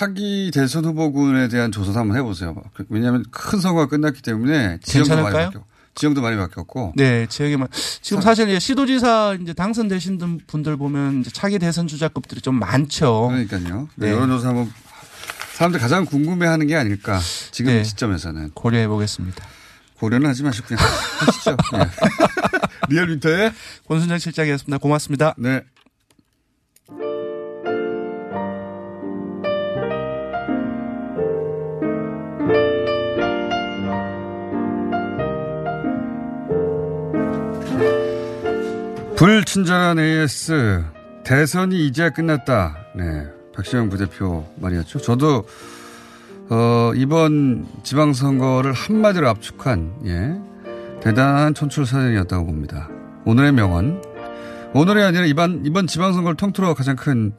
차기 대선 후보군에 대한 조사도 한번 해보세요. 왜냐하면 큰 선거가 끝났기 때문에 지형도 많이 괜찮을까요? 바뀌었고 지형도 많이 바뀌었고 네, 지역에 만 지금 사실 이제 시도지사 이제 당선되신 분- 분들 보면 이제 차기 대선 주자급들이 좀 많죠. 그러니까요. 네. 여론조사 한번 사람들 가장 궁금해하는 게 아닐까 지금 네. 시점에서는 고려해 보겠습니다. 고려는 하지 마시고 그냥 하시죠. (laughs) 네. (laughs) 리얼미터의 권순정 실장이었습니다. 고맙습니다. 네. 불친절한 AS 대선이 이제 끝났다. 네, 박시영 부대표 말이었죠. 저도 어, 이번 지방선거를 한마디로 압축한 예, 대단한 촌출사정이었다고 봅니다. 오늘의 명언. 오늘이 아니라 이번 이번 지방선거를 통틀어 가장 큰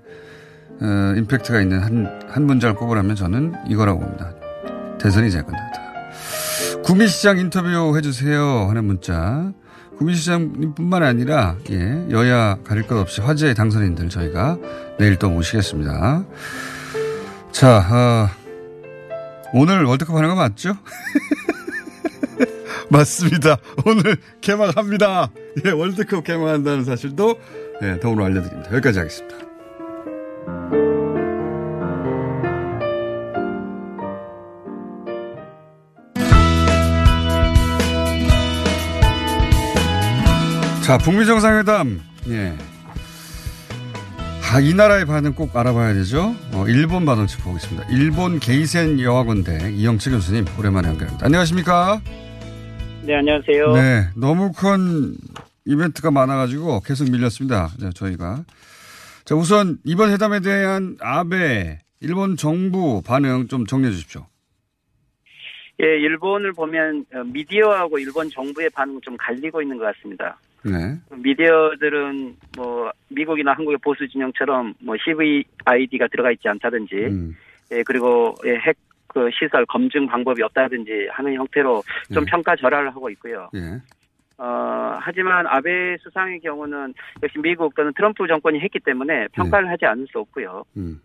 어, 임팩트가 있는 한, 한 문장을 꼽으라면 저는 이거라고 봅니다. 대선이 이제 끝났다. 구미시장 인터뷰 해주세요 하는 문자. 구미시장뿐만 아니라 예, 여야 가릴 것 없이 화제의 당선인들 저희가 내일 또 모시겠습니다. 자, 어, 오늘 월드컵 하는 거 맞죠? (laughs) 맞습니다. 오늘 개막합니다. 예, 월드컵 개막한다는 사실도 예, 더불어 알려드립니다. 여기까지 하겠습니다. 자, 북미 정상회담. 예. 아, 이 나라의 반응 꼭 알아봐야 되죠. 어, 일본 반응 짚어보겠습니다. 일본 게이센 여학원대 이영채 교수님 오랜만에 연결합니다. 안녕하십니까? 네, 안녕하세요. 네, 너무 큰 이벤트가 많아가지고 계속 밀렸습니다. 네, 저희가. 자, 우선 이번 회담에 대한 아베 일본 정부 반응 좀 정리해 주십시오. 예, 일본을 보면 어, 미디어하고 일본 정부의 반응 좀 갈리고 있는 것 같습니다. 네. 미디어들은 뭐 미국이나 한국의 보수 진영처럼 뭐 CVID가 들어가 있지 않다든지, 음. 예, 그리고 예, 핵 그 시설 검증 방법이 없다든지 하는 형태로 좀 네. 평가 절하를 하고 있고요. 예. 어, 하지만 아베 수상의 경우는 역시 미국 또는 트럼프 정권이 했기 때문에 평가를 하지 않을 수 없고요. 음.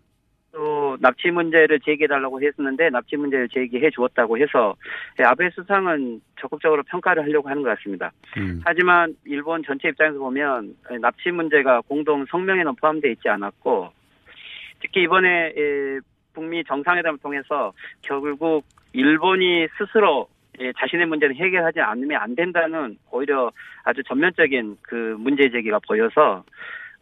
또 납치 문제를 제기해달라고 했었는데 납치 문제를 제기해 주었다고 해서 예, 아베 수상은 적극적으로 평가를 하려고 하는 것 같습니다. 음. 하지만 일본 전체 입장에서 보면 예, 납치 문제가 공동 성명에는 포함되어 있지 않았고 특히 이번에 예, 북미 정상회담을 통해서 결국 일본이 스스로 예, 자신의 문제는 해결하지 않으면 안 된다는 오히려 아주 전면적인 그 문제 제기가 보여서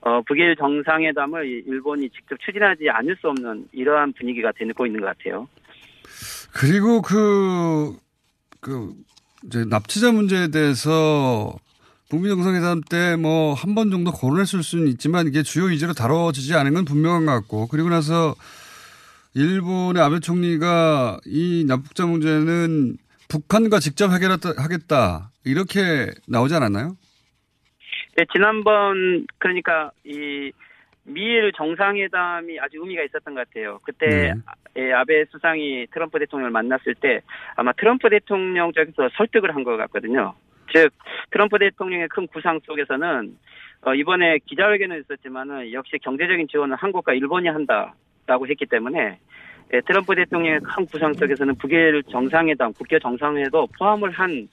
어, 북일 정상회담을 이- 일본이 직접 추진하지 않을 수 없는 이러한 분위기가 되고 있는 것 같아요. 그리고 그, 그, 이제 납치자 문제에 대해서 북미 정상회담 때 뭐 한 번 정도 거론했을 수는 있지만 이게 주요 이제로 다뤄지지 않은 건 분명한 것 같고 그리고 나서 일본의 아베 총리가 이 납북자 문제는 북한과 직접 해결하겠다 이렇게 나오지 않았나요? 네, 지난번 그러니까 이 미일 정상회담이 아주 의미가 있었던 것 같아요. 그때 예, 아베 수상이 트럼프 대통령을 만났을 때 아마 트럼프 대통령 쪽에서 설득을 한 것 같거든요. 즉 트럼프 대통령의 큰 구상 속에서는 어, 이번에 기자회견은 있었지만은 역시 경제적인 지원은 한국과 일본이 한다라고 했기 때문에 예, 트럼프 대통령의 큰 구상 속에서는 북일 정상회담, 국교 정상회도 포함을 한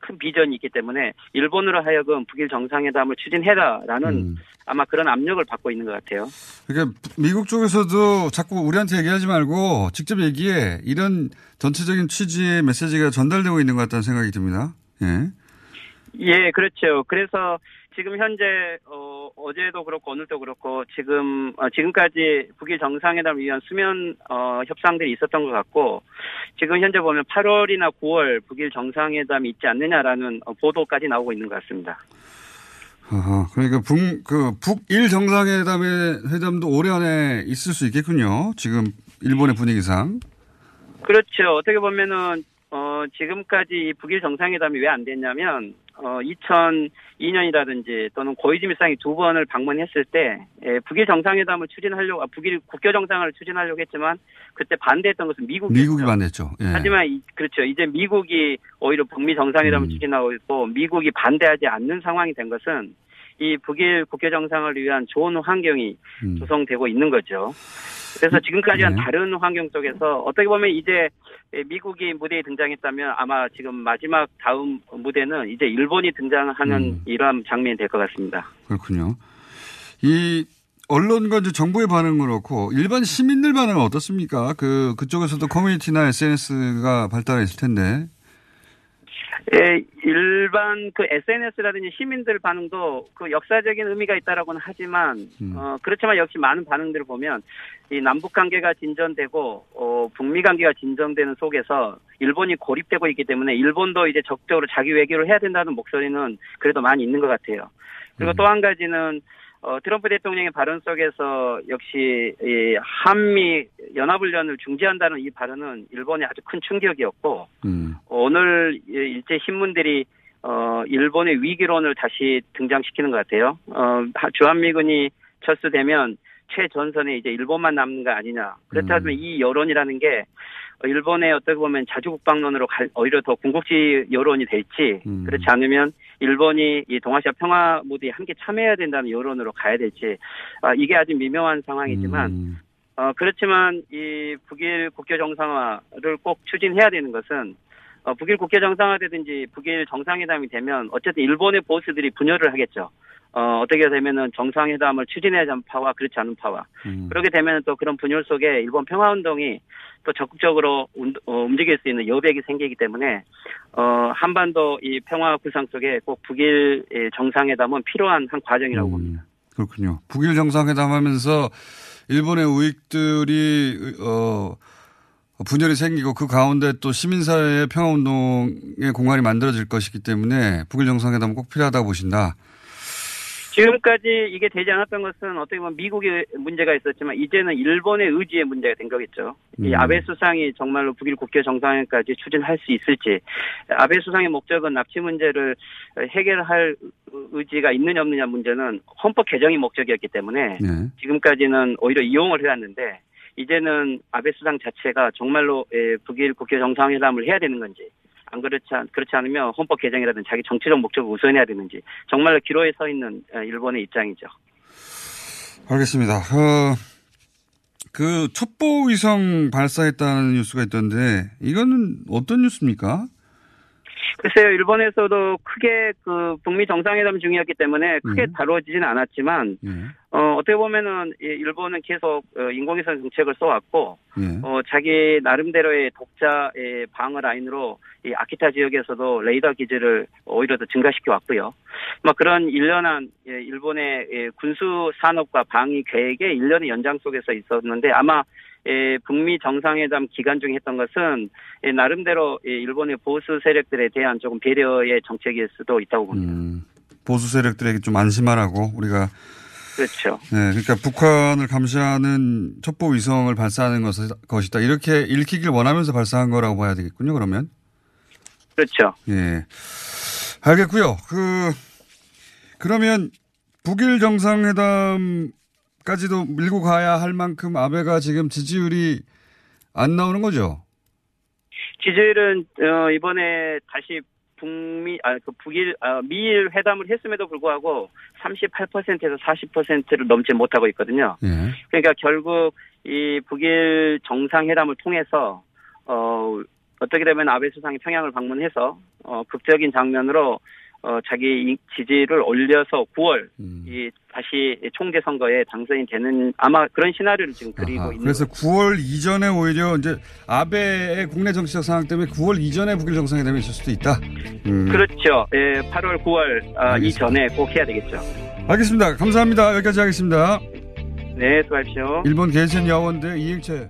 큰 비전이 있기 때문에 일본으로 하여금 북일 정상회담을 추진해라라는 아마 그런 압력을 받고 있는 것 같아요. 그러니까 미국 쪽에서도 자꾸 우리한테 얘기하지 말고 직접 얘기해 이런 전체적인 취지의 메시지가 전달되고 있는 것 같다는 생각이 듭니다. 예. 예, 그렇죠. 그래서 지금 현재 어, 어제도 그렇고 오늘도 그렇고 지금 어, 지금까지 북일 정상회담을 위한 수면 어, 협상들이 있었던 것 같고 지금 현재 보면 8월이나 9월 북일 정상회담이 있지 않느냐라는 어, 보도까지 나오고 있는 것 같습니다. 아하, 그러니까 북, 그, 북일 정상회담의 회담도 올해 안에 있을 수 있겠군요. 지금 일본의 분위기상. 그렇죠. 어떻게 보면은 어 지금까지 이 북일 정상회담이 왜 안 됐냐면 어 2002년이라든지 또는 고이즈미 상이 두 번을 방문했을 때 예, 북일 정상회담을 추진하려고 아, 북일 국교 정상을 추진하려고 했지만 그때 반대했던 것은 미국이었죠. 미국이 반대했죠. 예. 하지만 이- 그렇죠. 이제 미국이 오히려 북미 정상회담을 추진하고 있고 미국이 반대하지 않는 상황이 된 것은 이 북일 국교 정상을 위한 좋은 환경이 조성되고 있는 거죠. 그래서 지금까지는 다른 환경 속에서 어떻게 보면 이제 미국이 무대에 등장했다면 아마 지금 마지막 다음 무대는 이제 일본이 등장하는 이러한 장면이 될 것 같습니다. 그렇군요. 이 언론과 이제 정부의 반응은 그렇고 일반 시민들 반응은 어떻습니까? 그 그쪽에서도 커뮤니티나 SNS가 발달했을 텐데. 예, 일반 그 SNS라든지 시민들 반응도 그 역사적인 의미가 있다라고는 하지만 어 그렇지만 역시 많은 반응들을 보면 이 남북 관계가 진전되고 어 북미 관계가 진전되는 속에서 일본이 고립되고 있기 때문에 일본도 이제 적극적으로 자기 외교를 해야 된다는 목소리는 그래도 많이 있는 것 같아요. 그리고 또한 가지는 어, 트럼프 대통령의 발언 속에서 역시 이 한미 연합훈련을 중지한다는 이 발언은 일본에 아주 큰 충격이었고 오늘 일제 신문들이 어 일본의 위기론을 다시 등장시키는 것 같아요. 어 하- 주한미군이 철수되면 최전선에 이제 일본만 남는 거 아니냐. 그렇다면 이 여론이라는 게 어, 일본의 어떻게 보면 자주국방론으로 갈- 오히려 더 궁극지 여론이 될지 그렇지 않으면 일본이 이 동아시아 평화 무대에 함께 참여해야 된다는 여론으로 가야 될지 아, 이게 아주 미묘한 상황이지만 어, 그렇지만 이 북일 국교 정상화를 꼭 추진해야 되는 것은 어, 북일 국교 정상화되든지 북일 정상회담이 되면 어쨌든 일본의 보스들이 분열을 하겠죠. 어, 어떻게 되면은 정상회담을 추진해야 하는 파와 그렇지 않은 파와. 그렇게 되면 또 그런 분열 속에 일본 평화운동이 또 적극적으로 운- 어, 움직일 수 있는 여백이 생기기 때문에 어, 한반도 이 평화 구상 속에 꼭 북일 예, 정상회담은 필요한 한 과정이라고 봅니다. 그렇군요. 북일 정상회담 하면서 일본의 우익들이 어 분열이 생기고 그 가운데 또 시민사회의 평화운동의 공간이 만들어질 것이기 때문에 북일 정상회담은 꼭 필요하다고 보신다. 지금까지 이게 되지 않았던 것은 어떻게 보면 미국의 문제가 있었지만 이제는 일본의 의지의 문제가 된 거겠죠. 이 음. 아베 수상이 정말로 북일 국교 정상회까지 추진할 수 있을지 아베 수상의 목적은 납치 문제를 해결할 의지가 있느냐 없느냐 문제는 헌법 개정이 목적이었기 때문에 네. 지금까지는 오히려 이용을 해왔는데 이제는 아베 수상 자체가 정말로 예, 북일 국교 정상회담을 해야 되는 건지 안 그렇지 않, 그렇지 않으면 헌법 개정이라든지 자기 정치적 목적을 우선해야 되는지 정말로 기로에 서 있는 어, 일본의 입장이죠. 알겠습니다. 어, 그 첩보 위성 발사했다는 뉴스가 있던데 이거는 어떤 뉴스입니까? 글쎄요, 일본에서도 크게 그 북미 정상회담 중이었기 때문에 크게 음. 다뤄지지는 않았지만, 예. 어, 어떻게 보면은 이 일본은 계속 어, 인공위성 정책을 써왔고, 예. 어, 자기 나름대로의 독자의 방어 라인으로 이 아키타 지역에서도 레이더 기지를 오히려 더 증가시켜 왔고요. 막 그런 일련한 예, 일본의 예, 군수 산업과 방위 계획의 일련의 연장 속에서 있었는데 아마 예, 북미 정상회담 기간 중에 했던 것은 예, 나름대로 예, 일본의 보수 세력들에 대한 조금 배려의 정책일 수도 있다고 봅니다. 음, 보수 세력들에게 좀 안심하라고 우리가 그렇죠. 네, 그러니까 북한을 감시하는 첩보 위성을 발사하는 것이- 것이다. 이렇게 읽히길 원하면서 발사한 거라고 봐야 되겠군요. 그러면 그렇죠. 예, 알겠고요. 그 그러면 북일 정상회담 까지도 밀고 가야 할 만큼 아베가 지금 지지율이 안 나오는 거죠. 지지율은 어, 이번에 다시 북미 아그 북일 아, 미일 회담을 했음에도 불구하고 38%에서 40%를 넘지 못하고 있거든요. 예. 그러니까 결국 이 북일 정상회담을 통해서 어 어떻게 되면 아베 수상이 평양을 방문해서 어 극적인 장면으로 어 자기 이- 지지를 올려서 9월 음. 이 다시 총재 선거에 당선이 되는 아마 그런 시나리오를 지금 그리고 아하, 있는 그래서 9월 이전에 오히려 이제 아베의 국내 정치적 상황 때문에 9월 이전에 북일 정상회담이 있을 수도 있다. 음. 그렇죠. 예, 8월, 9월 아, 알겠습니다. 이전에 꼭 해야 되겠죠. 알겠습니다. 감사합니다. 여기까지 하겠습니다. 네, 수고하십시오. 일본 게이센 야원대 이행채